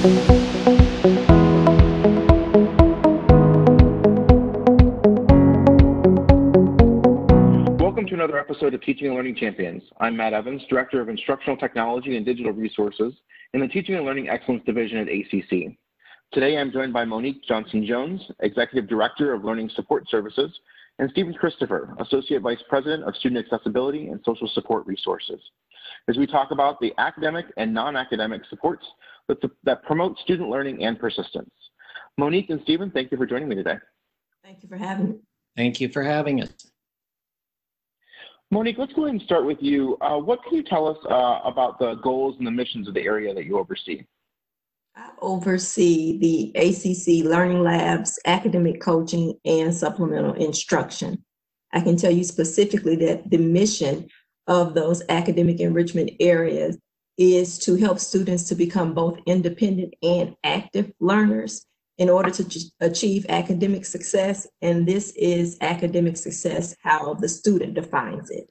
Welcome to another episode of Teaching and Learning Champions. I'm Matt Evans, Director of Instructional Technology and Digital Resources in the Teaching and Learning Excellence Division at ACC. Today I'm joined by Monique Johnson-Jones, Executive Director of Learning Support Services, and Steven Christopher, Associate Vice President of Student Accessibility and Social Support Resources, as we talk about the academic and non-academic supports that, that promote student learning and persistence. Monique and Steven, thank you for joining me today. Thank you for having me. Thank you for having us. Monique, let's go ahead and start with you. Uh, what can you tell us uh, about the goals and the missions of the area that you oversee? I oversee the ACC Learning Labs, academic coaching, and supplemental instruction. I can tell you specifically that the mission of those academic enrichment areas is to help students to become both independent and active learners in order to achieve academic success. And this is academic success how the student defines it.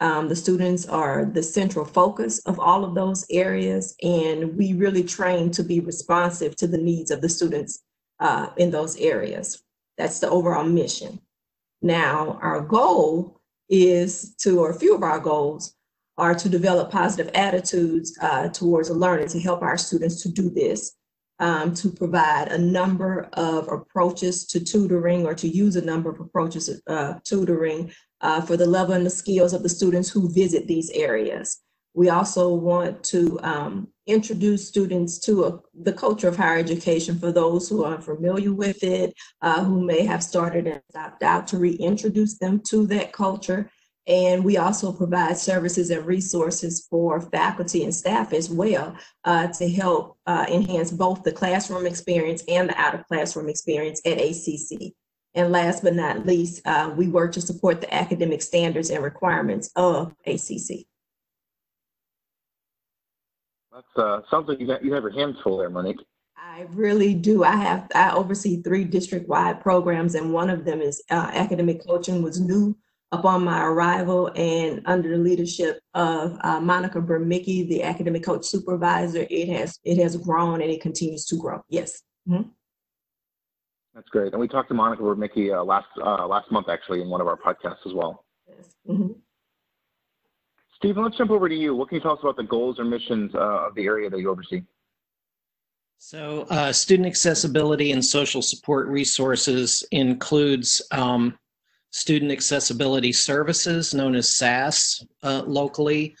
Um, the students are the central focus of all of those areas, and we really train to be responsive to the needs of the students uh, in those areas. That's the overall mission. Now, our goal is to, or a few of our goals are to develop positive attitudes uh, towards learning to help our students to do this um, to provide a number of approaches to tutoring or to use a number of approaches uh, tutoring uh, for the level and the skills of the students who visit these areas. We also want to um, introduce students to a, the culture of higher education for those who are familiar with it, uh, who may have started and stopped out to reintroduce them to that culture. And we also provide services and resources for faculty and staff as well uh, to help uh, enhance both the classroom experience and the out of classroom experience at ACC. And last but not least, uh, we work to support the academic standards and requirements of ACC. That uh, sounds like you, got, you have your hands full there, Monique. I really do. I have I oversee three district-wide programs, and one of them is uh, academic coaching was new upon my arrival and under the leadership of uh, Monica Bermicki, the academic coach supervisor, it has it has grown and it continues to grow. Yes. Mm-hmm. That's great. And we talked to Monica Bermicki uh, last uh, last month actually in one of our podcasts as well. Yes. Mm-hmm. Steven, let's jump over to you. What can you tell us about the goals or missions uh, of the area that you oversee? So, uh, student accessibility and social support resources includes um, student accessibility services known as SAS uh, locally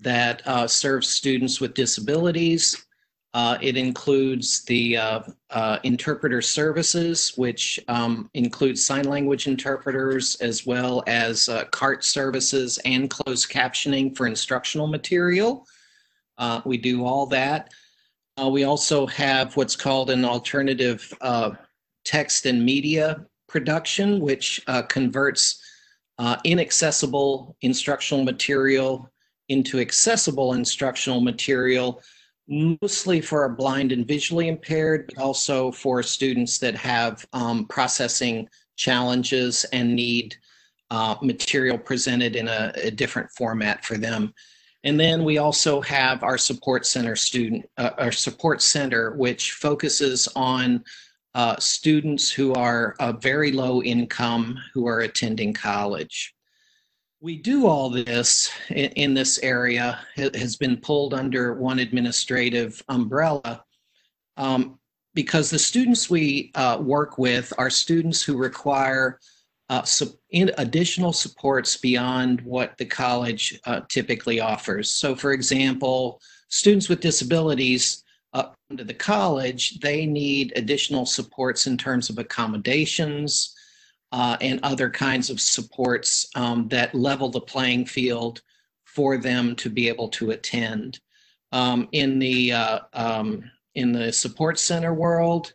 that uh, serves students with disabilities. Uh, it includes the uh, uh, interpreter services, which um, includes sign language interpreters, as well as uh, CART services and closed captioning for instructional material. we do all that. we also have what's called an alternative text and media production, which uh, converts uh, inaccessible instructional material into accessible instructional material, mostly for our blind and visually impaired, but also for students that have um, processing challenges and need uh, material presented in a, a, different format for them. And then we also have our support center student, uh, our support center, which focuses on uh, students who are uh, very low income who are attending college. We do all this in, in this area, it has been pulled under one administrative umbrella um, because the students we uh, work with are students who require uh, additional supports beyond what the college uh, typically offers. So, for example, students with disabilities up to the college, they need additional supports in terms of accommodations uh, and other kinds of supports um, that level the playing field for them to be able to attend. Um, in the uh, um, in the support center world,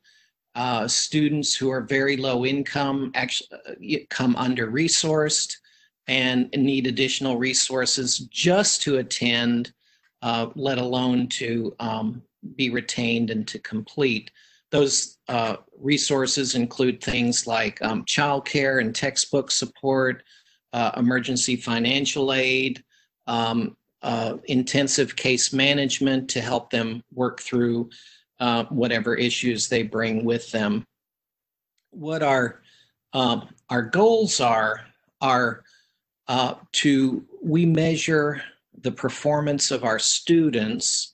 uh, students who are very low income actually uh, come under resourced and need additional resources just to attend, uh, let alone to um, be retained and to complete. Those uh, resources include things like um, childcare and textbook support, uh, emergency financial aid, um, uh, intensive case management to help them work through uh, whatever issues they bring with them. What our um, our goals are are uh, to we measure the performance of our students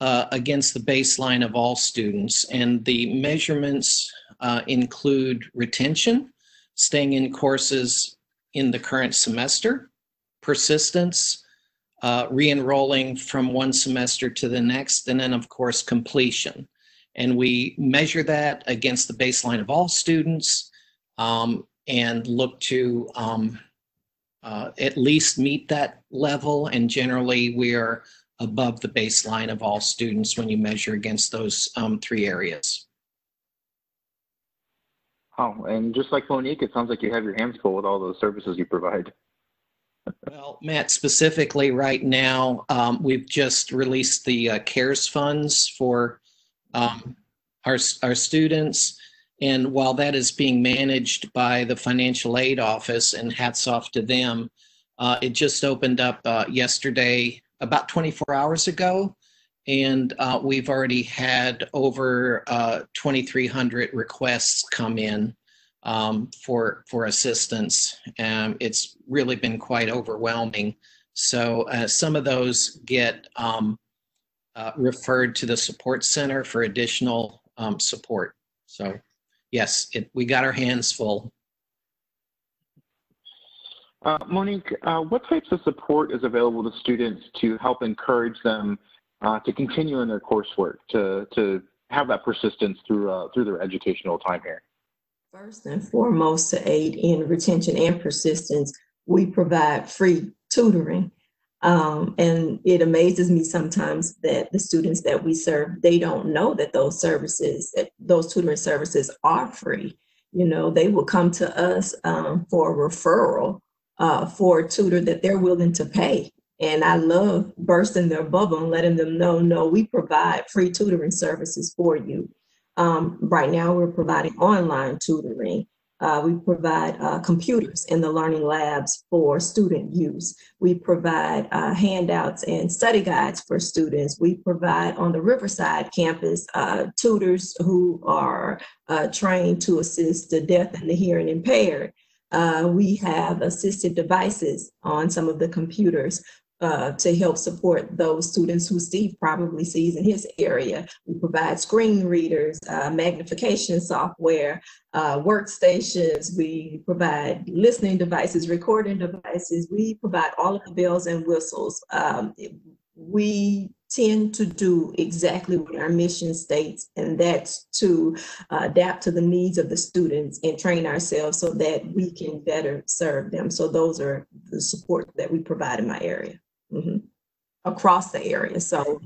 uh, against the baseline of all students, and the measurements uh, include retention, staying in courses in the current semester, persistence, uh, re-enrolling from one semester to the next, and then of course completion. And we measure that against the baseline of all students um, and look to um, uh, at least meet that level. And generally we are above the baseline of all students when you measure against those um, three areas. Oh, and just like Monique, it sounds like you have your hands full with all those services you provide. Well, Matt, specifically right now, um, we've just released the uh, CARES funds for um, our, our students. And while that is being managed by the financial aid office, and hats off to them, uh, it just opened up uh, yesterday, about 24 hours ago. And uh, we've already had over uh, 2,300 requests come in um, for for assistance. Um, it's really been quite overwhelming. So uh, some of those get um, uh, referred to the support center for additional um, support. So yes, it, we got our hands full. Uh, Monique, uh, what types of support is available to students to help encourage them uh, to continue in their coursework, to, to have that persistence through, uh, through their educational time here? First and foremost, to aid in retention and persistence, we provide free tutoring. Um, and it amazes me sometimes that the students that we serve, they don't know that those services, that those tutoring services are free. You know, they will come to us um, for a referral uh, for a tutor that they're willing to pay. And I love bursting their bubble and letting them know, no, we provide free tutoring services for you. Um, right now, we're providing online tutoring. Uh, we provide uh, computers in the learning labs for student use. We provide uh, handouts and study guides for students. We provide on the Riverside campus uh, tutors who are uh, trained to assist the deaf and the hearing impaired. Uh, we have assistive devices on some of the computers uh, to help support those students who Steve probably sees in his area. We provide screen readers, uh, magnification software, uh, workstations. We provide listening devices, recording devices. We provide all of the bells and whistles. Um, we tend to do exactly what our mission states, and that's to uh, adapt to the needs of the students and train ourselves so that we can better serve them. So those are the support that we provide in my area mm-hmm. across the area. So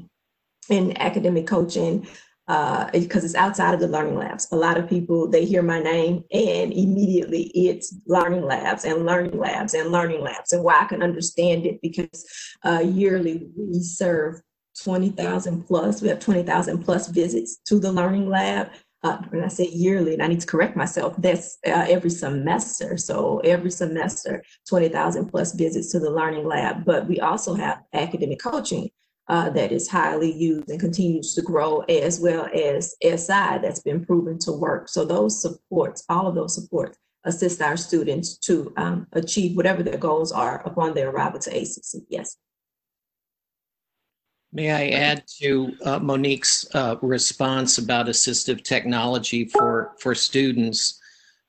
in academic coaching, uh, because it's outside of the learning labs. A lot of people they hear my name and immediately it's learning labs and learning labs and learning labs. And why I can understand it because uh, yearly we serve 20,000 plus, we have 20,000 plus visits to the learning lab. Uh, when I say yearly, and I need to correct myself, that's uh, every semester. So every semester, 20,000 plus visits to the learning lab. But we also have academic coaching uh, that is highly used and continues to grow, as well as SI that's been proven to work. So those supports, all of those supports, assist our students to um, achieve whatever their goals are upon their arrival to ACC. Yes. May I add to uh, Monique's uh, response about assistive technology for, for students?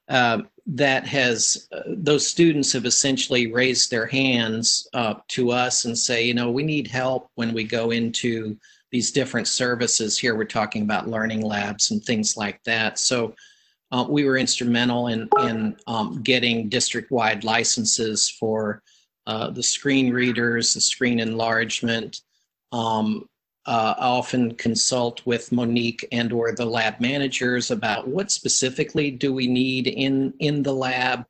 Uh, that has, uh, those students have essentially raised their hands uh, to us and say, you know, we need help when we go into these different services. Here we're talking about learning labs and things like that. So uh, we were instrumental in, in um, getting district-wide licenses for the screen readers, the screen enlargement, um, uh, I often consult with Monique and or the lab managers about what specifically do we need in in the lab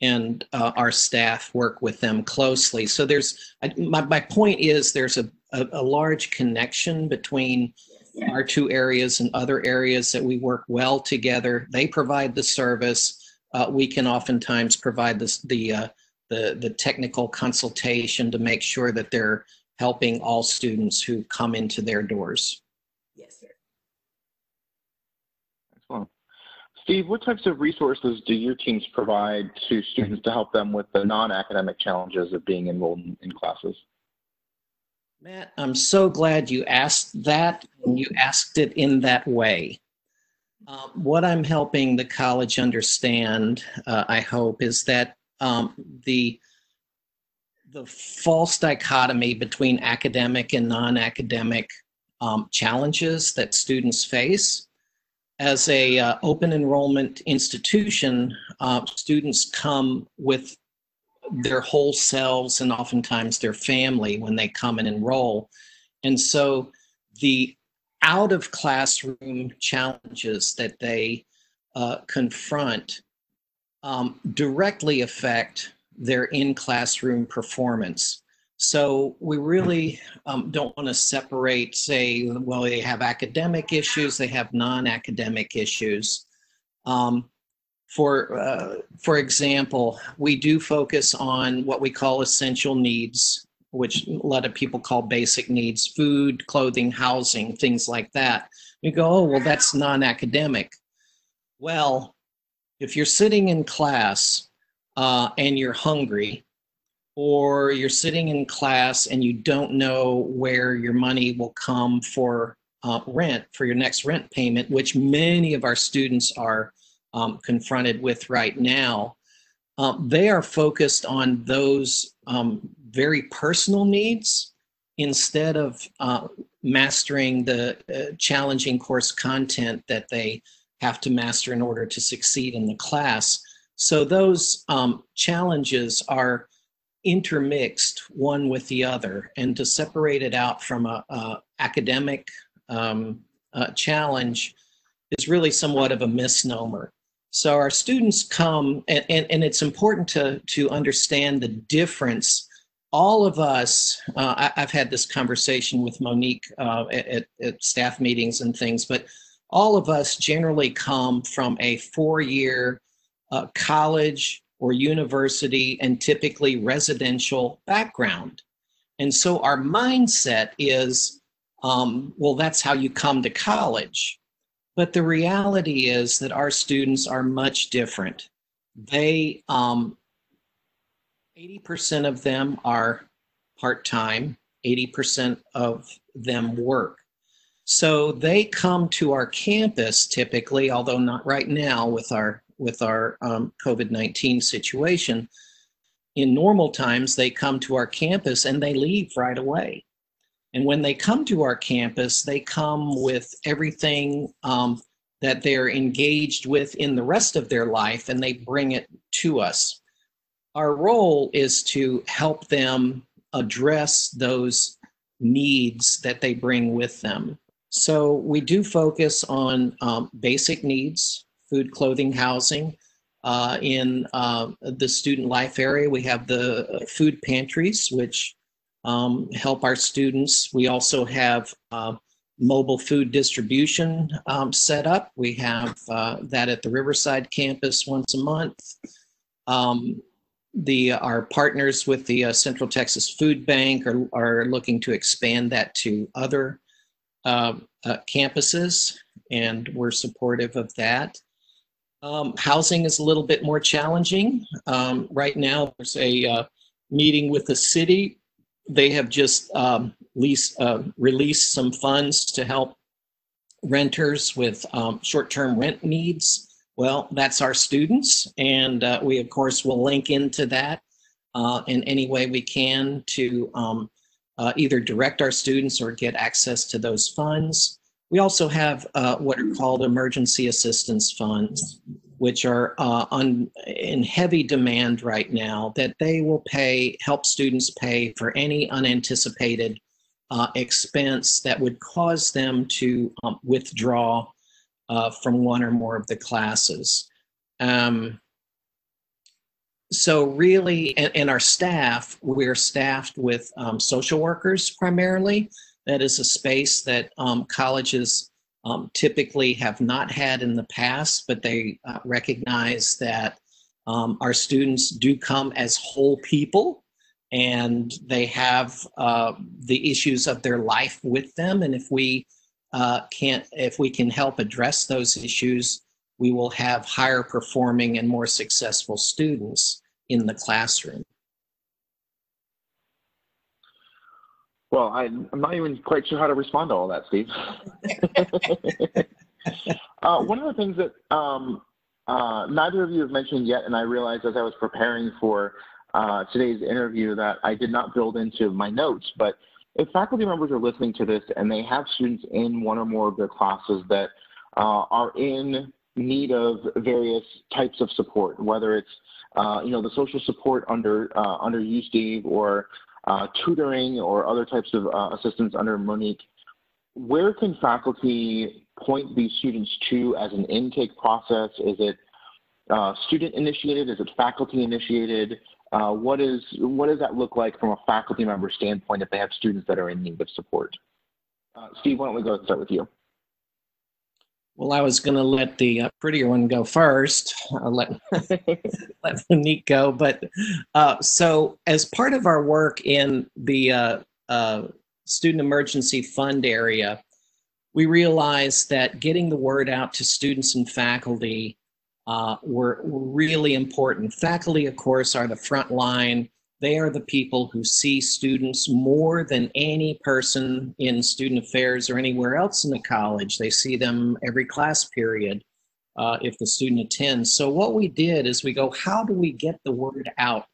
and uh, our staff work with them closely. So there's my, my point is there's a, a, a large connection between yeah. our two areas and other areas that we work well together. They provide the service. Uh, we can oftentimes provide this, the, uh, the, the technical consultation to make sure that they're helping all students who come into their doors. Yes, sir. Excellent. Steve, what types of resources do your teams provide to students to help them with the non-academic challenges of being enrolled in classes? Matt, I'm so glad you asked that and you asked it in that way. Um, what I'm helping the college understand, uh, I hope, is that um, the the false dichotomy between academic and non-academic um, challenges that students face. As a uh, open enrollment institution, uh, students come with their whole selves and oftentimes their family when they come and enroll. And so the out of classroom challenges that they uh, confront um, directly affect their in classroom performance. So we really um, don't want to separate, say, well, they have academic issues, they have non academic issues. Um, for, uh, for example, we do focus on what we call essential needs, which a lot of people call basic needs food, clothing, housing, things like that. You go, oh, well, that's non academic. Well, if you're sitting in class uh, and you're hungry, or you're sitting in class and you don't know where your money will come for uh, rent, for your next rent payment, which many of our students are um, confronted with right now, uh, they are focused on those um, very personal needs instead of uh, mastering the uh, challenging course content that they have to master in order to succeed in the class. So those um, challenges are intermixed one with the other, and to separate it out from a, a academic um, uh, challenge is really somewhat of a misnomer. So our students come, and, and, and it's important to, to understand the difference. All of us, uh, I, have had this conversation with Monique uh, at, at staff meetings and things, but all of us generally come from a four-year uh, college or university and typically residential background. And so our mindset is, um, well, that's how you come to college. But the reality is that our students are much different. They, um, 80% of them are part time, 80% of them work. So they come to our campus typically, although not right now with our with our um, COVID 19 situation. In normal times, they come to our campus and they leave right away. And when they come to our campus, they come with everything um, that they're engaged with in the rest of their life and they bring it to us. Our role is to help them address those needs that they bring with them. So we do focus on um, basic needs, food, clothing, housing. Uh, in uh, the student life area, we have the food pantries, which um, help our students. We also have uh, mobile food distribution um, set up. We have uh, that at the Riverside campus once a month. Um, the our partners with the uh, Central Texas Food Bank are, are looking to expand that to other uh, campuses, and we're supportive of that. Um, housing is a little bit more challenging. Um, right now, there's a uh, meeting with the city they have just um, lease, uh, released some funds to help renters with um, short-term rent needs. Well, that's our students, and uh, we of course will link into that uh, in any way we can to um, uh, either direct our students or get access to those funds. We also have uh, what are called emergency assistance funds, which are uh, on, in heavy demand right now, that they will pay, help students pay for any unanticipated uh, expense that would cause them to um, withdraw uh, from one or more of the classes. Um, so really, and, and, our staff, we're staffed with um, social workers primarily. That is a space that um, colleges um, typically have not had in the past, but they uh, recognize that um, our students do come as whole people and they have uh, the issues of their life with them. And if we uh, can't, if we can help address those issues, we will have higher performing and more successful students in the classroom. Well, I'm not even quite sure how to respond to all that, Steve. uh, one of the things that um, uh, neither of you have mentioned yet, and I realized as I was preparing for uh, today's interview that I did not build into my notes, but if faculty members are listening to this and they have students in one or more of their classes that uh, are in need of various types of support, whether it's uh, you know the social support under uh, under you, Steve, or uh, tutoring or other types of uh, assistance under Monique, where can faculty point these students to as an intake process? Is it uh, student initiated? Is it faculty initiated? Uh, what is what does that look like from a faculty member standpoint if they have students that are in need of support? Uh, Steve, why don't we go and start with you? Well, I was going to let the uh, prettier one go first. I'll let let Monique go, but uh, so as part of our work in the uh, uh, student emergency fund area, we realized that getting the word out to students and faculty uh, were really important. Faculty, of course, are the front line. They are the people who see students more than any person in student affairs or anywhere else in the college. They see them every class period uh, if the student attends. So what we did is we go, how do we get the word out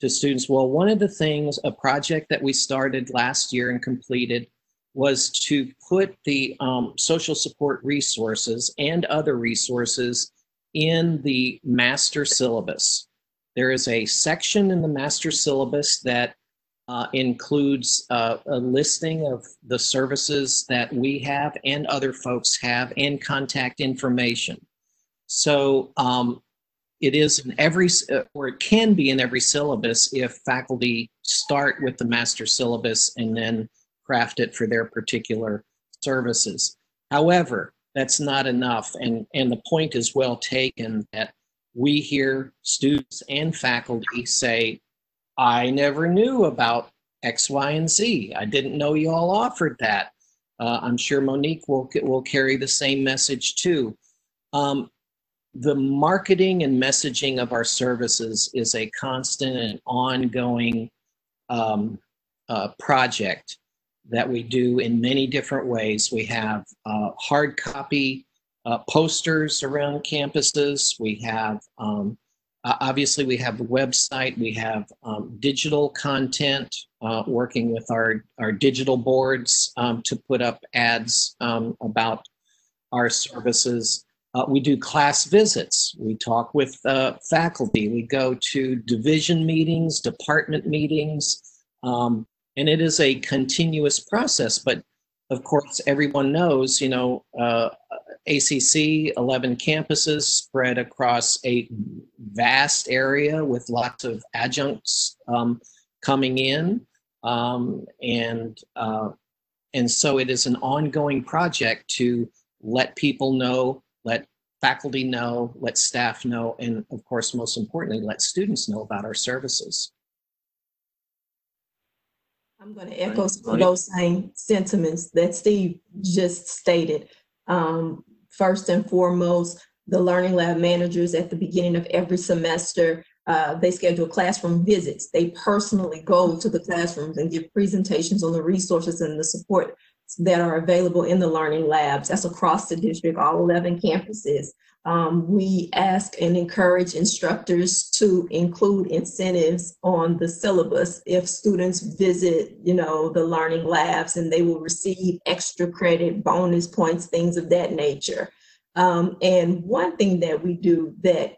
to students? Well, one of the things, a project that we started last year and completed was to put the um, social support resources and other resources in the master syllabus. There is a section in the master syllabus that uh, includes uh, a listing of the services that we have and other folks have and contact information. So um, it is in every, uh, or it can be in every syllabus if faculty start with the master syllabus and then craft it for their particular services. However, that's not enough. And, and the point is well taken that we hear students and faculty say, I never knew about X, Y, and Z. I didn't know you all offered that. Uh, I'm sure Monique will, will carry the same message too. Um, the marketing and messaging of our services is a constant and ongoing um, uh, project that we do in many different ways. We have uh, hard copy uh, posters around campuses. We have, um, obviously, we have the website. We have um, digital content, uh, working with our, our digital boards um, to put up ads um, about our services. Uh, we do class visits. We talk with uh, faculty. We go to division meetings, department meetings. Um, and it is a continuous process. But of course, everyone knows, you know, uh, ACC, 11 campuses spread across a vast area with lots of adjuncts um, coming in. Um, and, uh, and so it is an ongoing project to let people know, let faculty know, let staff know, and of course, most importantly, let students know about our services. I'm going to echo some of those same sentiments that Steve just stated. Um, first and foremost, the Learning Lab managers at the beginning of every semester, uh, they schedule classroom visits. They personally go to the classrooms and give presentations on the resources and the support that are available in the Learning Labs. That's across the district, all 11 campuses. Um, we ask and encourage instructors to include incentives on the syllabus if students visit, you know, the learning labs and they will receive extra credit, bonus points, things of that nature. Um, and one thing that we do that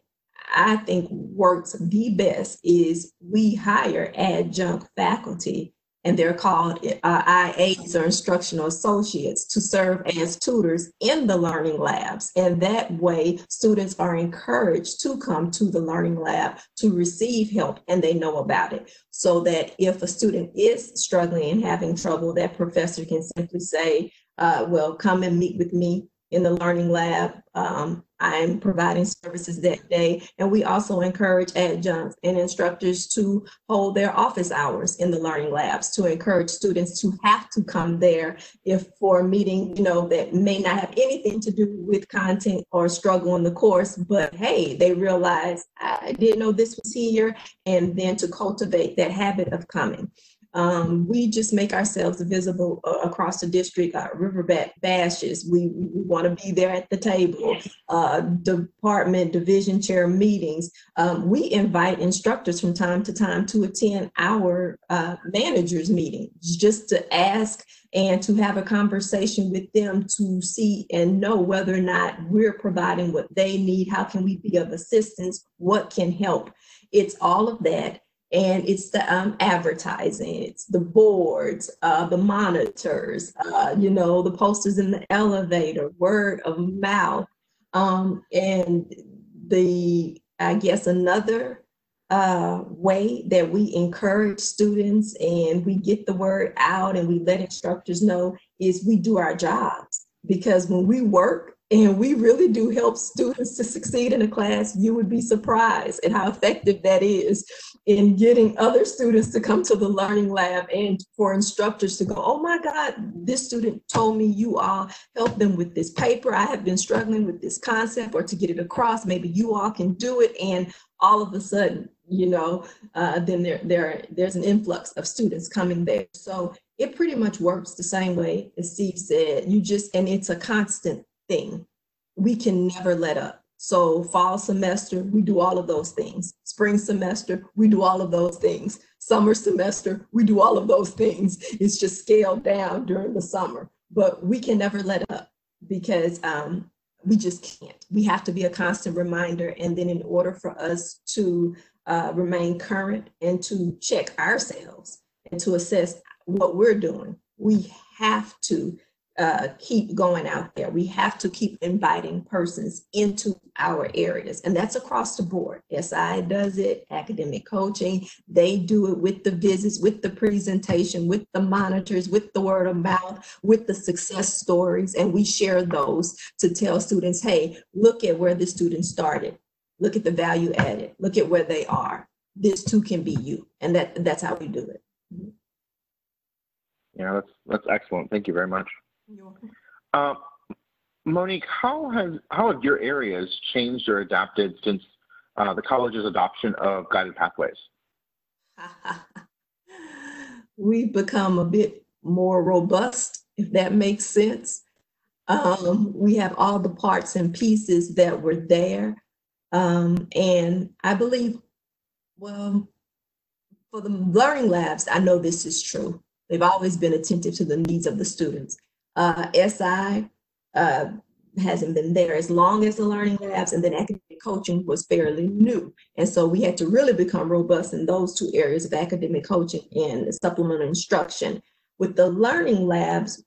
I think works the best is we hire adjunct faculty and they're called uh, IAs or instructional associates to serve as tutors in the learning labs. And that way, students are encouraged to come to the learning lab to receive help and they know about it. So that if a student is struggling and having trouble, that professor can simply say, uh, well, come and meet with me in the learning lab. Um, I'm providing services that day. And we also encourage adjuncts and instructors to hold their office hours in the learning labs to encourage students to have to come there if for a meeting, you know, that may not have anything to do with content or struggle in the course, but hey, they realize I didn't know this was here, and then to cultivate that habit of coming. Um, we just make ourselves visible uh, across the district. Uh, Riverbat bashes, we, we want to be there at the table. Uh, department division chair meetings. Um, we invite instructors from time to time to attend our uh, managers meetings just to ask and to have a conversation with them to see and know whether or not we're providing what they need. How can we be of assistance? What can help? It's all of that and it's the um, advertising, it's the boards, uh, the monitors, uh, you know, the posters in the elevator, word of mouth, um, and the I guess another uh, way that we encourage students and we get the word out and we let instructors know is we do our jobs. Because when we work and we really do help students to succeed in a class, you would be surprised at how effective that is in getting other students to come to the learning lab and for instructors to go, oh my God, this student told me you all help them with this paper. I have been struggling with this concept or to get it across. Maybe you all can do it. And all of a sudden, you know, uh, then there, there, there's an influx of students coming there. So it pretty much works the same way as Steve said. You just, and it's a constant thing. We can never let up. So fall semester, we do all of those things. Spring semester, we do all of those things. Summer semester, we do all of those things. It's just scaled down during the summer, but we can never let up because um, we just can't. We have to be a constant reminder. And then in order for us to uh, remain current and to check ourselves and to assess what we're doing, we have to uh, keep going out there. We have to keep inviting persons into our areas, and that's across the board. SI does it, academic coaching, they do it with the visits, with the presentation, with the monitors, with the word of mouth, with the success stories, and we share those to tell students, hey, look at where the student started. Look at the value added. Look at where they are. This too can be you. And that that's how we do it. Yeah, that's that's excellent. Thank you very much. Uh, Monique, how has how have your areas changed or adapted since uh, the college's adoption of guided pathways? We've become a bit more robust, if that makes sense. Um, we have all the parts and pieces that were there. Um, and I believe, well, for the learning labs, I know this is true. They've always been attentive to the needs of the students. Uh, SI uh, hasn't been there as long as the learning labs, and then academic coaching was fairly new. And so we had to really become robust in those two areas of academic coaching and supplemental instruction. With the learning labs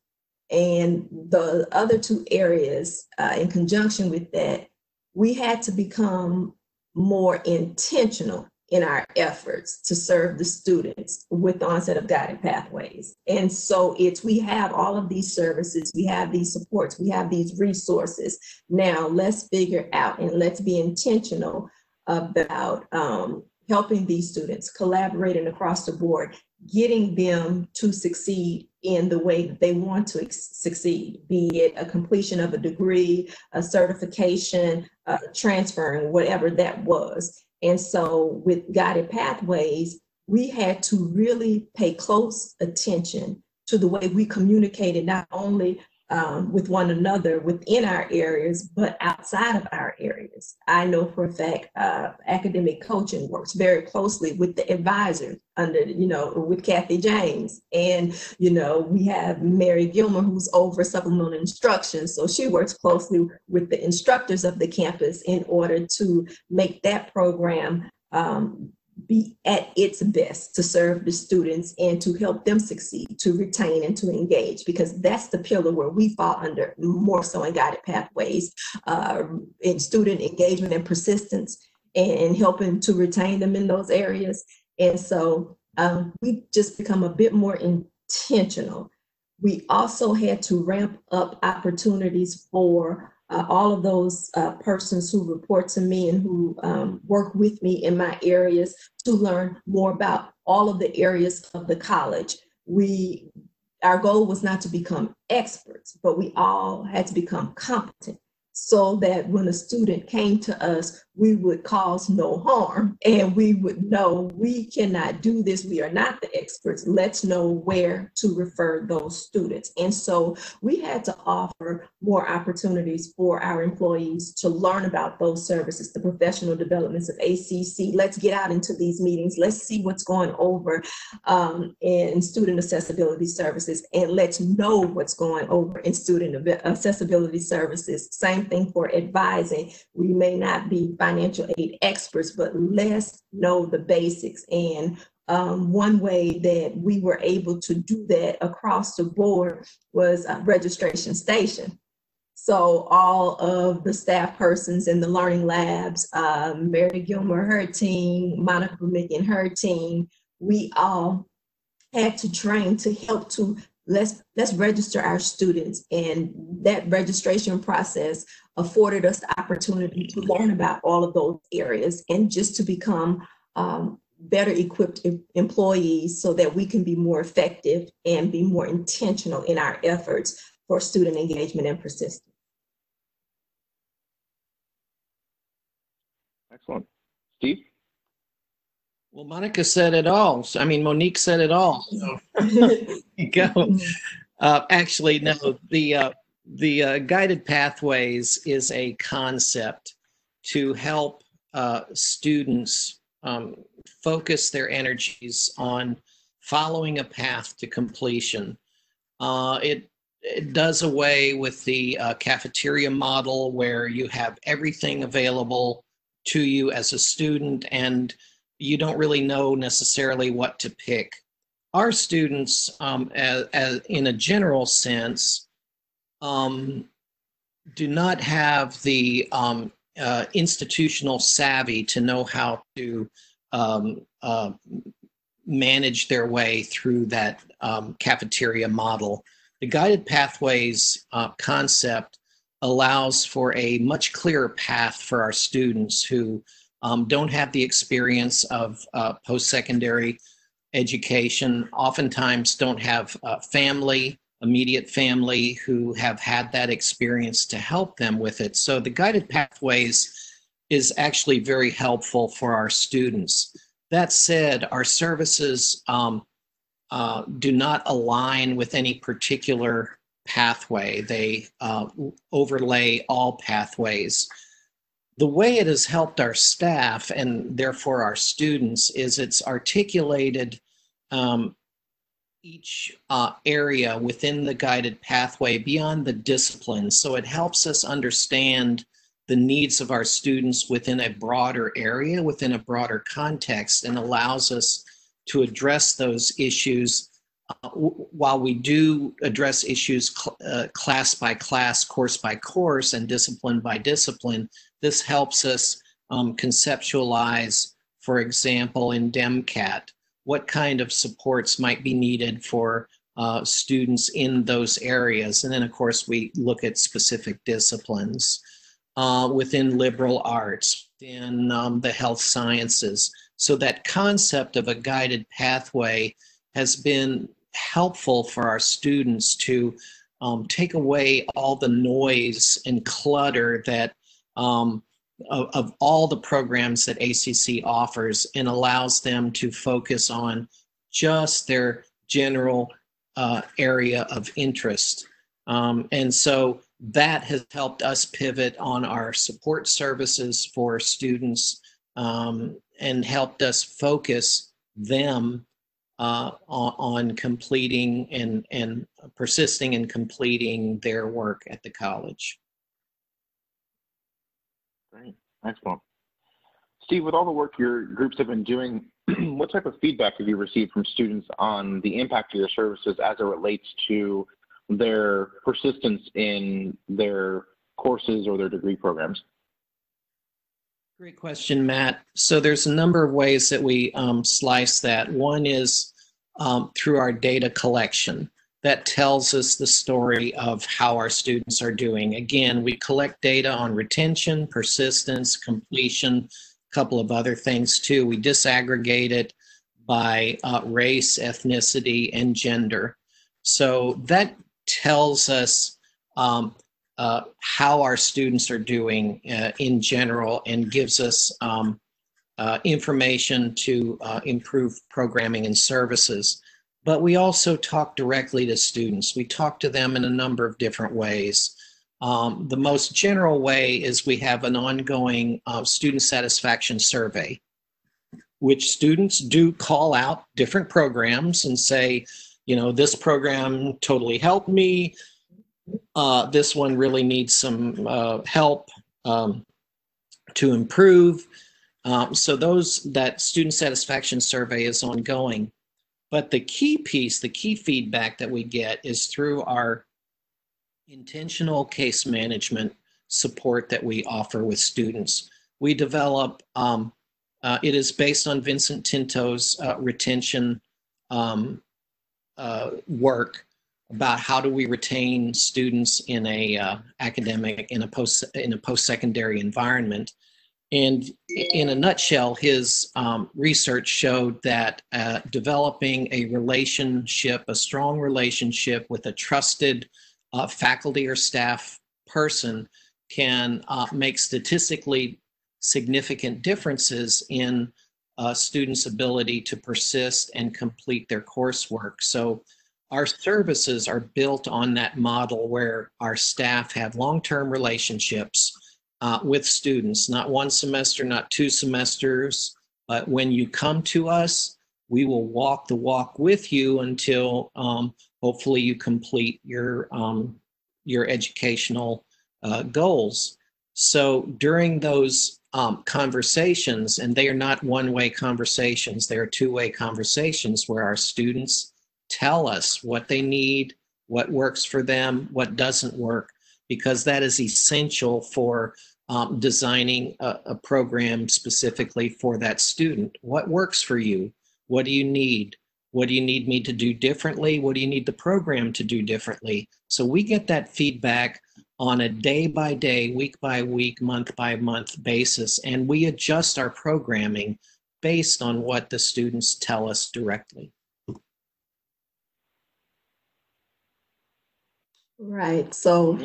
and the other two areas uh, in conjunction with that, we had to become more intentional in our efforts to serve the students with the onset of guided pathways. And so it's we have all of these services, we have these supports, we have these resources. Now let's figure out and let's be intentional about um, helping these students, collaborating across the board, getting them to succeed in the way that they want to succeed, be it a completion of a degree, a certification, uh, transferring, whatever that was. And so with guided pathways, we had to really pay close attention to the way we communicated not only um, with one another within our areas, but outside of our areas. I know for a fact uh, academic coaching works very closely with the advisors under, you know, with Kathy James. And, you know, we have Mary Gilmer who's over supplemental instruction. So she works closely with the instructors of the campus in order to make that program um, be at its best to serve the students and to help them succeed, to retain and to engage, because that's the pillar where we fall under more so in guided pathways, uh, in student engagement and persistence, and helping to retain them in those areas. And so um, we've just become a bit more intentional We also had to ramp up opportunities for uh, all of those uh, persons who report to me and who um, work with me in my areas to learn more about all of the areas of the college. We, our goal was not to become experts, but we all had to become competent so that when a student came to us, we would cause no harm and we would know we cannot do this. We are not the experts. Let's know where to refer those students. And so we had to offer more opportunities for our employees to learn about those services, the professional developments of ACC. Let's get out into these meetings. Let's see what's going over um, in student accessibility services and let's know what's going over in student accessibility services. Same thing for advising. We may not be financial aid experts, but let's know the basics. And um, one way that we were able to do that across the board was registration station. So all of the staff persons in the learning labs, um, Mary Gilmer, her team, Monica Mick and her team, we all had to train to help to let's let's register our students and that registration process afforded us the opportunity to learn about all of those areas and just to become um, better equipped employees so that we can be more effective and be more intentional in our efforts for student engagement and persistence. Excellent. Steve? Well, Monica said it all. I mean, Monique said it all. So you go. Uh, actually, no. The uh, the uh, guided pathways is a concept to help uh, students um, focus their energies on following a path to completion. Uh, it it does away with the uh, cafeteria model where you have everything available to you as a student and you don't really know necessarily what to pick. Our students, um, as, as, in a general sense, um, do not have the um, uh, institutional savvy to know how to um, uh, manage their way through that um, cafeteria model. The guided pathways uh, concept allows for a much clearer path for our students who um, don't have the experience of uh, post-secondary education, oftentimes don't have uh, family, immediate family who have had that experience to help them with it. So the guided pathways is actually very helpful for our students. That said, our services um, uh, do not align with any particular pathway. They uh, overlay all pathways the way it has helped our staff and therefore our students is it's articulated um, each uh, area within the guided pathway beyond the discipline. So it helps us understand the needs of our students within a broader area, within a broader context, and allows us to address those issues uh, while we do address issues cl uh, class by class, course by course, and discipline by discipline, this helps us um, conceptualize, for example, in DEMCAT, what kind of supports might be needed for uh, students in those areas. And then, of course, we look at specific disciplines uh, within liberal arts, in um, the health sciences. So that concept of a guided pathway has been helpful for our students to um, take away all the noise and clutter that um, of, of, all the programs that ACC offers and allows them to focus on just their general uh, area of interest. Um, and so that has helped us pivot on our support services for students um, and helped us focus them uh, on, on, completing and, and persisting and completing their work at the college. Great, excellent. Steve, with all the work your groups have been doing, what type of feedback have you received from students on the impact of your services as it relates to their persistence in their courses or their degree programs? Great question, Matt. So there's a number of ways that we um, slice that. One is um, through our data collection. That tells us the story of how our students are doing. Again, we collect data on retention, persistence, completion, a couple of other things too. We disaggregate it by uh, race, ethnicity, and gender. So that tells us um, uh, how our students are doing uh, in general and gives us um, uh, information to uh, improve programming and services. But we also talk directly to students. We talk to them in a number of different ways. Um, the most general way is we have an ongoing uh, student satisfaction survey, which students do call out different programs and say, you know, this program totally helped me uh, this one really needs some uh, help um, to improve. Um, so those that student satisfaction survey is ongoing. But the key piece, the key feedback that we get is through our intentional case management support that we offer with students. We develop, um, uh, it is based on Vincent Tinto's uh, retention um, uh, work about how do we retain students in a uh, academic in a post in a post secondary environment and in a nutshell his um, research showed that uh, developing a relationship a strong relationship with a trusted uh, faculty or staff person can uh, make statistically significant differences in uh, students ability to persist and complete their coursework. So our services are built on that model where our staff have long-term relationships uh, with students, not one semester, not two semesters, but when you come to us, we will walk the walk with you until um, hopefully you complete your um, your educational uh, goals. So during those um, conversations, and they are not one-way conversations, they are two-way conversations where our students tell us what they need, what works for them, what doesn't work, because that is essential for um, designing a, a program specifically for that student. What works for you? What do you need? What do you need me to do differently? What do you need the program to do differently? So we get that feedback on a day by day, week by week, month by month basis, and we adjust our programming based on what the students tell us directly. Right. So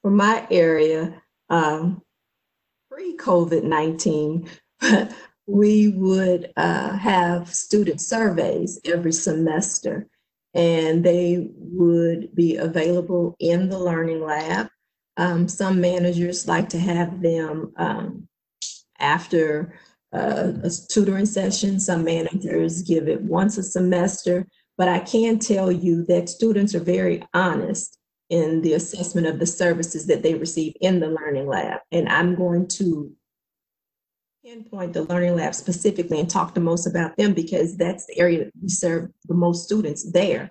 for my area, um, pre-COVID 19, we would uh, have student surveys every semester, and they would be available in the Learning Lab. Um, some managers like to have them um, after uh, a tutoring session. Some managers give it once a semester. But I can tell you that students are very honest in the assessment of the services that they receive in the Learning Lab. And I'm going to pinpoint the Learning Lab specifically and talk the most about them because that's the area that we serve the most students there.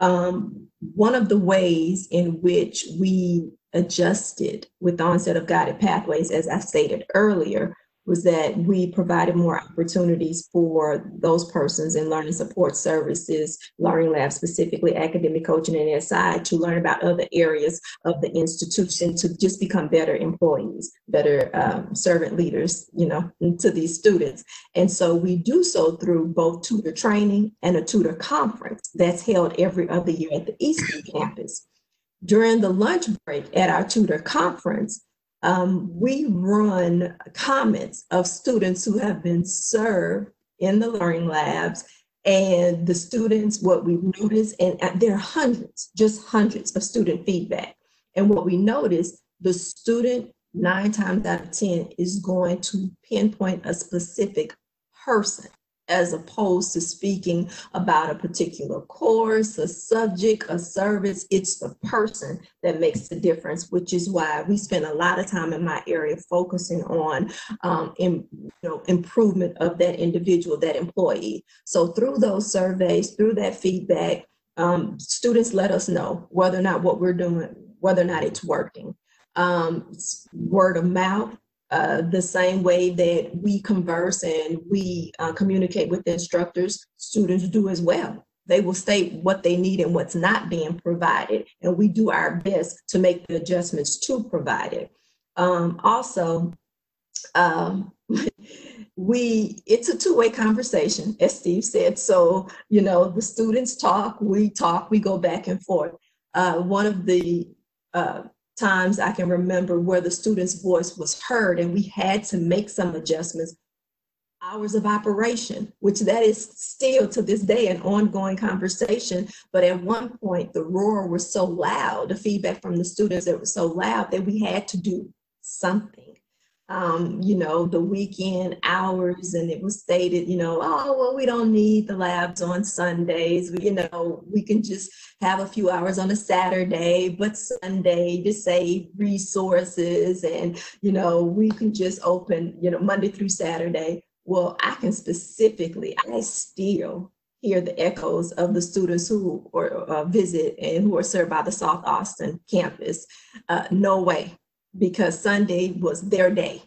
Um, one of the ways in which we adjusted with the onset of guided pathways, as I stated earlier, was that we provided more opportunities for those persons in learning support services, learning labs, specifically academic coaching and SI, to learn about other areas of the institution to just become better employees, better um, servant leaders, you know, to these students. And so we do so through both tutor training and a tutor conference that's held every other year at the Eastview campus. During the lunch break at our tutor conference, um, we run comments of students who have been served in the learning labs and the students, what we've noticed, and there are hundreds, just hundreds of student feedback. And what we notice, the student nine times out of 10 is going to pinpoint a specific person as opposed to speaking about a particular course, a subject, a service. It's the person that makes the difference, which is why we spend a lot of time in my area focusing on um, in, you know, improvement of that individual, that employee. So through those surveys, through that feedback, um, students let us know whether or not what we're doing, whether or not it's working. Um, word of mouth, uh, the same way that we converse and we uh, communicate with instructors, students do as well. They will state what they need and what's not being provided, and we do our best to make the adjustments to provide it. Um, also, um, we it's a two-way conversation, as Steve said. So you know, the students talk, we talk, we go back and forth. Uh, one of the uh, times I can remember where the student's voice was heard, and we had to make some adjustments hours of operation, which that is still to this day an ongoing conversation. But at one point, the roar was so loud, the feedback from the students that was so loud that we had to do something. Um, you know, the weekend hours, and it was stated, you know, oh, well, we don't need the labs on Sundays. We, you know, we can just have a few hours on a Saturday, but Sunday to save resources. And, you know, we can just open, you know, Monday through Saturday. Well, I can specifically, I still hear the echoes of the students who or uh, visit and who are served by the South Austin campus. Uh, no way, because Sunday was their day.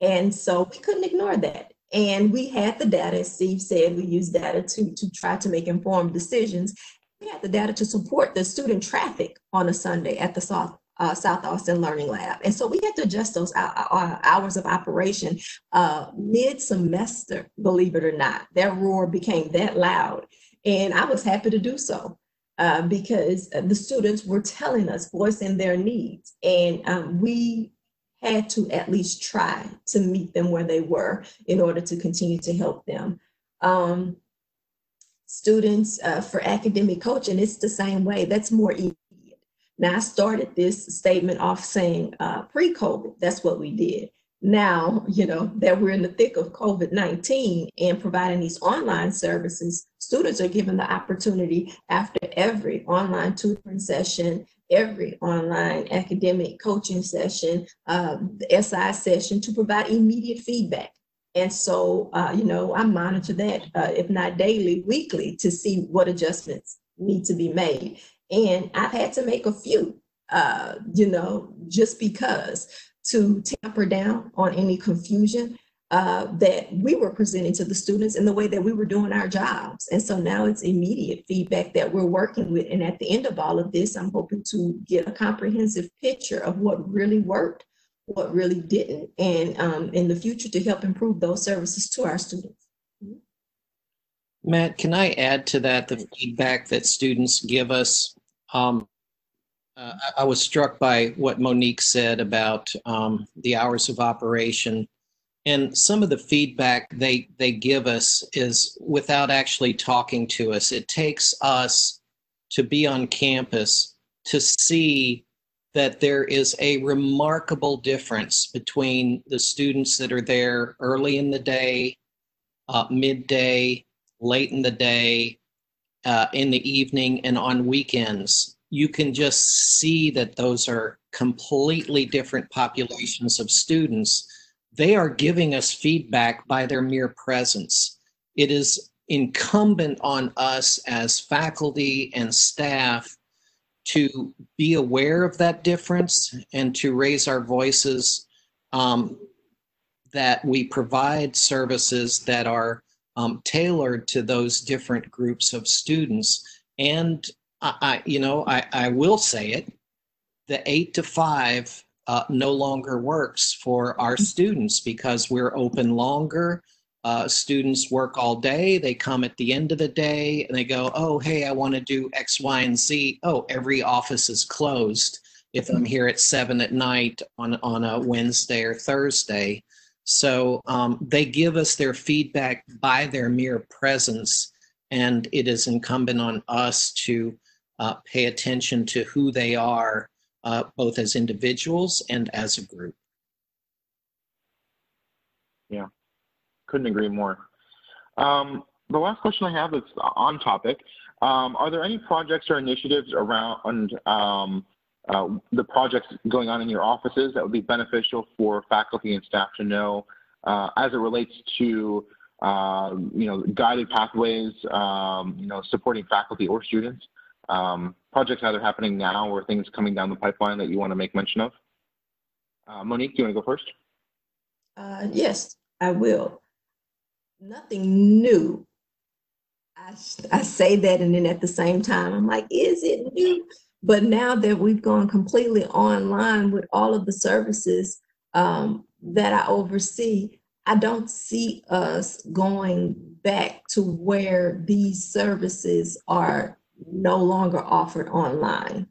And so we couldn't ignore that. And we had the data, as Steve said, we use data to, to try to make informed decisions. We had the data to support the student traffic on a Sunday at the South uh, South Austin Learning Lab. And so we had to adjust those hours of operation uh, mid semester, believe it or not. That roar became that loud. And I was happy to do so. Uh, because the students were telling us, voicing their needs, and um, we had to at least try to meet them where they were in order to continue to help them. Um, students uh, for academic coaching, it's the same way. That's more easy. now, I started this statement off saying uh, pre COVID, that's what we did. Now, you know, that we're in the thick of COVID 19 and providing these online services, students are given the opportunity after every online tutoring session, every online academic coaching session, uh, the SI session to provide immediate feedback. And so, uh, you know, I monitor that, uh, if not daily, weekly, to see what adjustments need to be made. And I've had to make a few, uh, you know, just because to tamper down on any confusion uh, that we were presenting to the students and the way that we were doing our jobs. And so now it's immediate feedback that we're working with. And at the end of all of this, I'm hoping to get a comprehensive picture of what really worked, what really didn't, and um, in the future to help improve those services to our students. Matt, can I add to that the feedback that students give us um, uh, I was struck by what Monique said about um, the hours of operation. And some of the feedback they, they give us is without actually talking to us. It takes us to be on campus to see that there is a remarkable difference between the students that are there early in the day, uh, midday, late in the day, uh, in the evening and on weekends, you can just see that those are completely different populations of students. They are giving us feedback by their mere presence. It is incumbent on us as faculty and staff to be aware of that difference and to raise our voices um, that we provide services that are um, tailored to those different groups of students. And I, I you know, I, I will say it, the eight to five uh, no longer works for our students because we're open longer. Uh, students work all day. They come at the end of the day and they go, oh, hey, I want to do X, Y, and Z. Oh, every office is closed if I'm here at seven at night on, on a Wednesday or Thursday. So um, they give us their feedback by their mere presence, and it is incumbent on us to uh, pay attention to who they are, uh, both as individuals and as a group. Yeah, couldn't agree more. Um, the last question I have is on topic. Um, are there any projects or initiatives around um, uh, the projects going on in your offices that would be beneficial for faculty and staff to know uh, as it relates to uh, you know guided pathways, um, you know supporting faculty or students. Um, projects either happening now or things coming down the pipeline that you want to make mention of. Uh, Monique, do you want to go first? Uh, yes, I will. Nothing new I, I say that, and then at the same time, I'm like, is it new? But now that we've gone completely online with all of the services um, that I oversee, I don't see us going back to where these services are no longer offered online.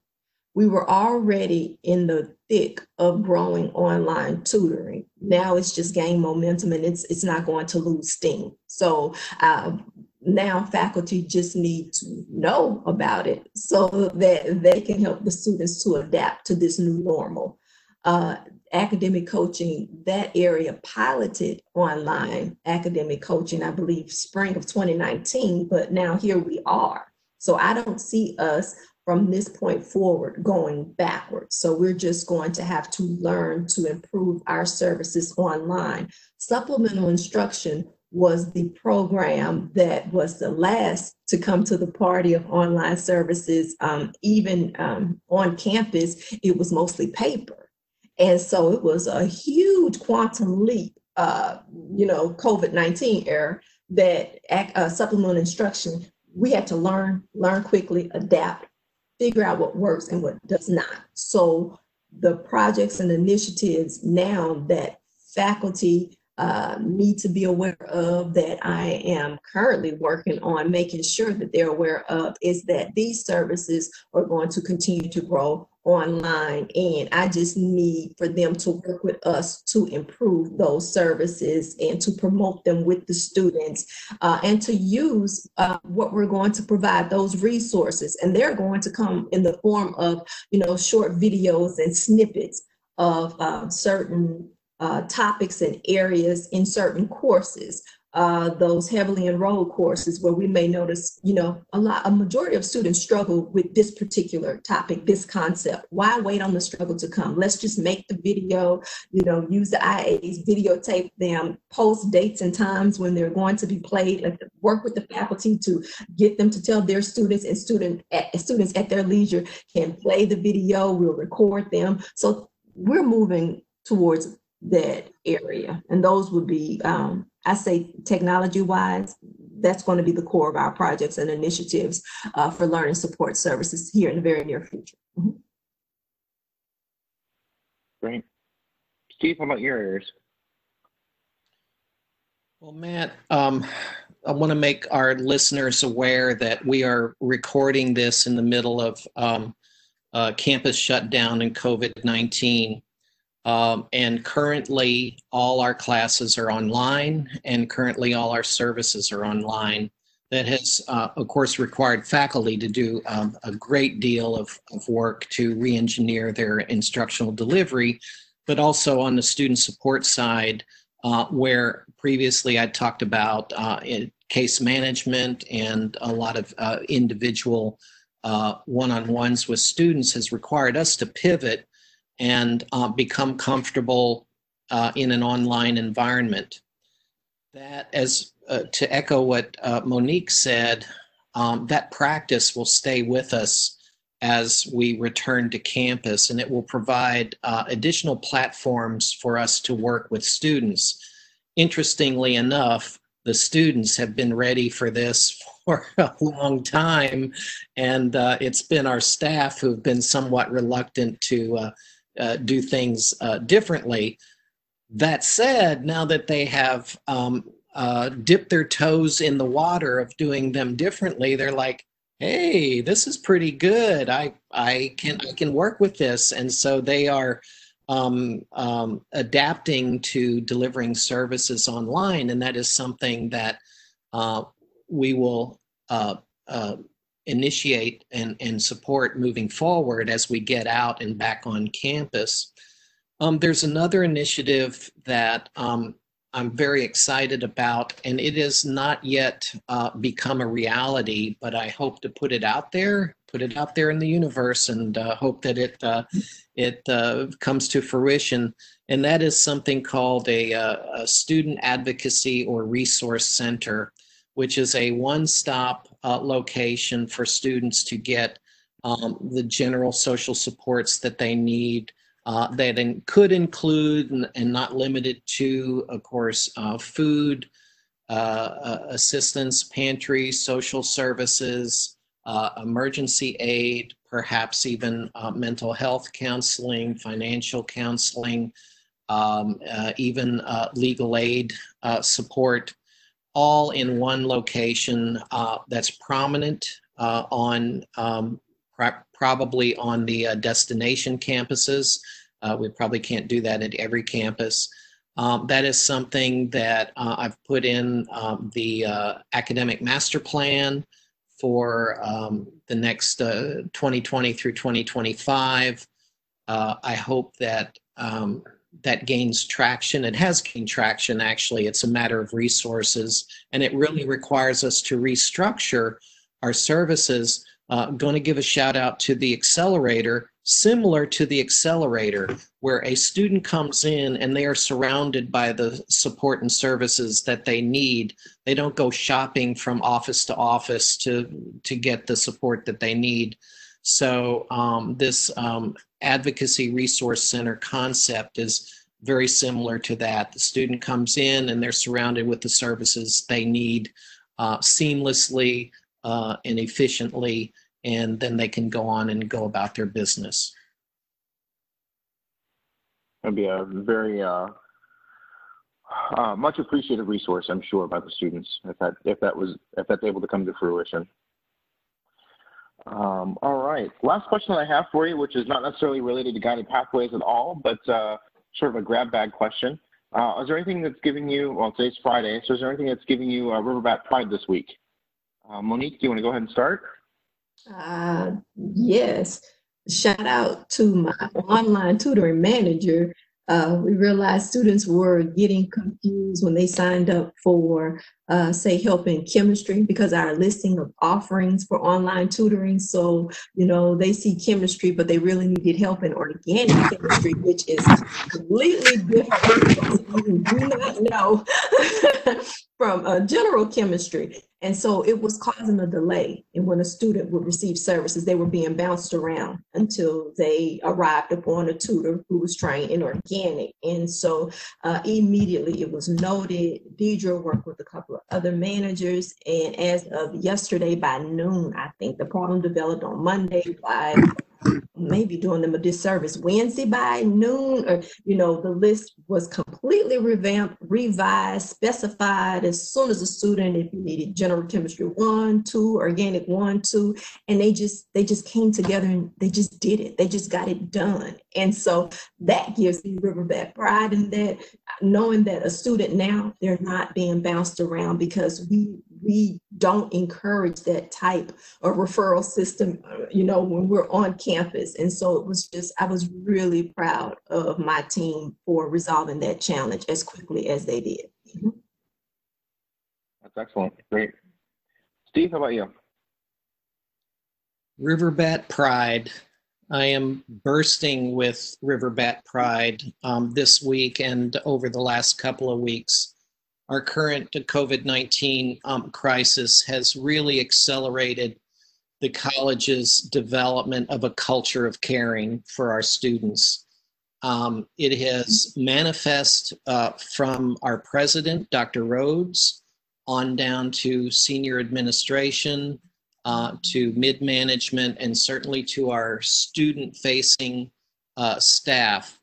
We were already in the thick of growing online tutoring. Now it's just gained momentum and it's it's not going to lose steam. So uh, now faculty just need to know about it so that they can help the students to adapt to this new normal. Uh, academic coaching, that area piloted online academic coaching, I believe spring of 2019, but now here we are. So I don't see us from this point forward going backwards. So we're just going to have to learn to improve our services online. Supplemental instruction was the program that was the last to come to the party of online services. Um, even um, on campus, it was mostly paper. And so it was a huge quantum leap, uh, you know, COVID 19 era that uh, supplemental instruction, we had to learn, learn quickly, adapt, figure out what works and what does not. So the projects and initiatives now that faculty uh, need to be aware of that I am currently working on making sure that they're aware of is that these services are going to continue to grow online and I just need for them to work with us to improve those services and to promote them with the students uh, and to use uh, what we're going to provide those resources. And they're going to come in the form of you know short videos and snippets of uh, certain uh, topics and areas in certain courses, uh, those heavily enrolled courses where we may notice, you know, a lot, a majority of students struggle with this particular topic, this concept. Why wait on the struggle to come? Let's just make the video, you know, use the IAs, videotape them, post dates and times when they're going to be played, like work with the faculty to get them to tell their students and student at, students at their leisure can play the video, we'll record them. So we're moving towards that area. And those would be, um, I say technology wise, that's going to be the core of our projects and initiatives uh, for learning support services here in the very near future. Mm-hmm. Great. Steve, how about your areas? Well, Matt, um, I want to make our listeners aware that we are recording this in the middle of um, uh, campus shutdown and COVID 19. Um, and currently, all our classes are online, and currently, all our services are online. That has, uh, of course, required faculty to do um, a great deal of, of work to re engineer their instructional delivery, but also on the student support side, uh, where previously I talked about uh, case management and a lot of uh, individual one on ones with students has required us to pivot and uh, become comfortable uh, in an online environment. That, as uh, to echo what uh, Monique said, um, that practice will stay with us as we return to campus, and it will provide uh, additional platforms for us to work with students. Interestingly enough, the students have been ready for this for a long time, and uh, it's been our staff who've been somewhat reluctant to uh, uh, do things uh, differently. That said, now that they have um, uh, dipped their toes in the water of doing them differently, they're like, "Hey, this is pretty good. I I can I can work with this," and so they are um, um, adapting to delivering services online, and that is something that uh, we will uh, uh, initiate and, and support moving forward as we get out and back on campus. Um, there's another initiative that um, I'm very excited about, and it has not yet uh, become a reality, but I hope to put it out there, put it out there in the universe, and uh, hope that it uh, it uh, comes to fruition. And that is something called a, uh, a student advocacy or resource center which is a one-stop uh, location for students to get um, the general social supports that they need uh, that in, could include and, and, not limited to, of course, uh, food, uh, assistance, pantry, social services, uh, emergency aid, perhaps even uh, mental health counseling, financial counseling, um, uh, even uh, legal aid uh, support, all in one location that's prominent on um, probably on the destination campuses. we probably can't do that at every campus. Um, that is something that uh, I've put in um, the uh, academic master plan for um, the next uh, 2020 through 2025. Uh, I hope that um, that gains traction. It has gained traction, actually. It's a matter of resources, and it really requires us to restructure our services. Uh, I'm going to give a shout out to the accelerator similar to the accelerator, where a student comes in and they are surrounded by the support and services that they need. They don't go shopping from office to office to, to get the support that they need. So um, this um, advocacy resource center concept is very similar to that. The student comes in and they're surrounded with the services they need uh, seamlessly uh, and efficiently and then they can go on and go about their business. That'd be a very uh, uh, much appreciated resource, I'm sure, by the students if that if that was if that's able to come to fruition. Um, all right, last question I have for you, which is not necessarily related to guided pathways at all, but uh, sort of a grab bag question. Uh, is there anything that's giving you, well, today's Friday, so is there anything that's giving you uh, Riverbat Pride this week? Uh, Monique, do you want to go ahead and start? Uh, yes. Shout out to my online tutoring manager. Uh, we realized students were getting confused when they signed up for, uh, say, help in chemistry because our listing of offerings for online tutoring. So, you know, they see chemistry, but they really needed help in organic chemistry, which is completely different. You do not know from uh, general chemistry. And so it was causing a delay. And when a student would receive services, they were being bounced around until they arrived upon a tutor who was trained in organic. And so uh, immediately it was noted. Deidre worked with a couple of other managers. And as of yesterday by noon, I think the problem developed on Monday by maybe doing them a disservice. Wednesday by noon, or you know, the list was completely revamped, revised, specified as soon as a student, if you needed general chemistry one, two, organic one, two, and they just they just came together and they just did it. They just got it done. And so that gives me Riverbat pride in that knowing that a student now they're not being bounced around because we we don't encourage that type of referral system, uh, you know, when we're on campus. And so it was just, I was really proud of my team for resolving that challenge as quickly as they did. Mm-hmm. That's excellent. Great. Steve, how about you? Riverbat Pride. I am bursting with Riverbat Pride um, this week and over the last couple of weeks our current COVID 19 um, crisis has really accelerated the college's development of a culture of caring for our students. Um, it has manifest uh, from our president, Dr. Rhodes, on down to senior administration, uh, to mid management, and certainly to our student facing uh, staff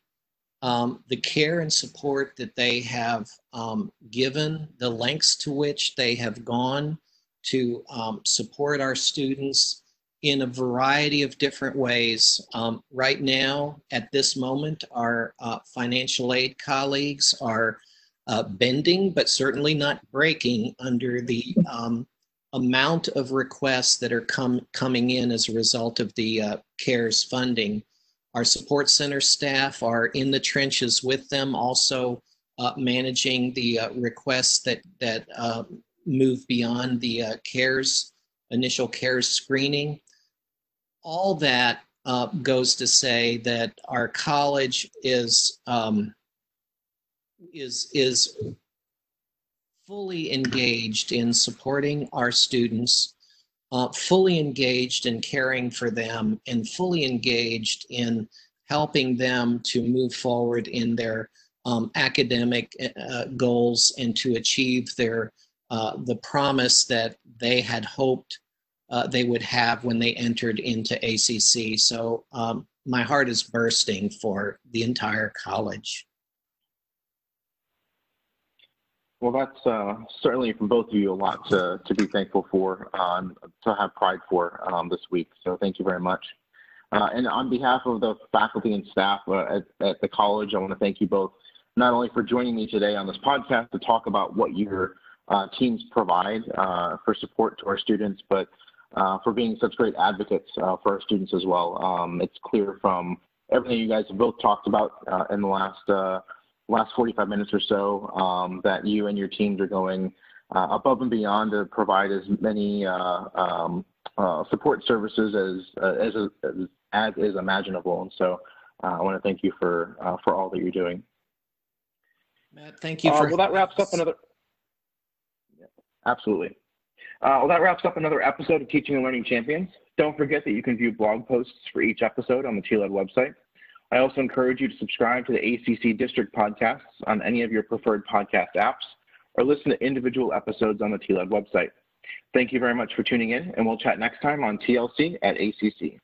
um, the care and support that they have um, given, the lengths to which they have gone to um, support our students in a variety of different ways. Um, right now, at this moment, our uh, financial aid colleagues are uh, bending, but certainly not breaking under the um, amount of requests that are com- coming in as a result of the uh, CARES funding. Our support center staff are in the trenches with them, also uh, managing the uh, requests that that uh, move beyond the uh, CARES initial CARES screening. All that uh, goes to say that our college is um, is is fully engaged in supporting our students uh, fully engaged in caring for them and fully engaged in helping them to move forward in their um, academic uh, goals and to achieve their uh, the promise that they had hoped uh, they would have when they entered into ACC. So um, my heart is bursting for the entire college. Well, that's uh, certainly from both of you a lot to, to be thankful for, um, to have pride for um, this week. So thank you very much. Uh, and on behalf of the faculty and staff uh, at, at, the college, I want to thank you both not only for joining me today on this podcast to talk about what your uh, teams provide uh, for support to our students, but for being such great advocates for our students as well. Um, it's clear from everything you guys have both talked about in the last last 45 minutes or so um, that you and your teams are going above and beyond to provide as many um, uh, support services as uh, as, as, as is imaginable. And so uh, I want to thank you for uh, for all that you're doing. Matt, thank you for. well, that wraps up another. Yeah, absolutely. well, that wraps up another episode of Teaching and Learning Champions. Don't forget that you can view blog posts for each episode on the TLED website. I also encourage you to subscribe to the ACC District podcasts on any of your preferred podcast apps or listen to individual episodes on the TLED website. Thank you very much for tuning in, and we'll chat next time on TLC at ACC.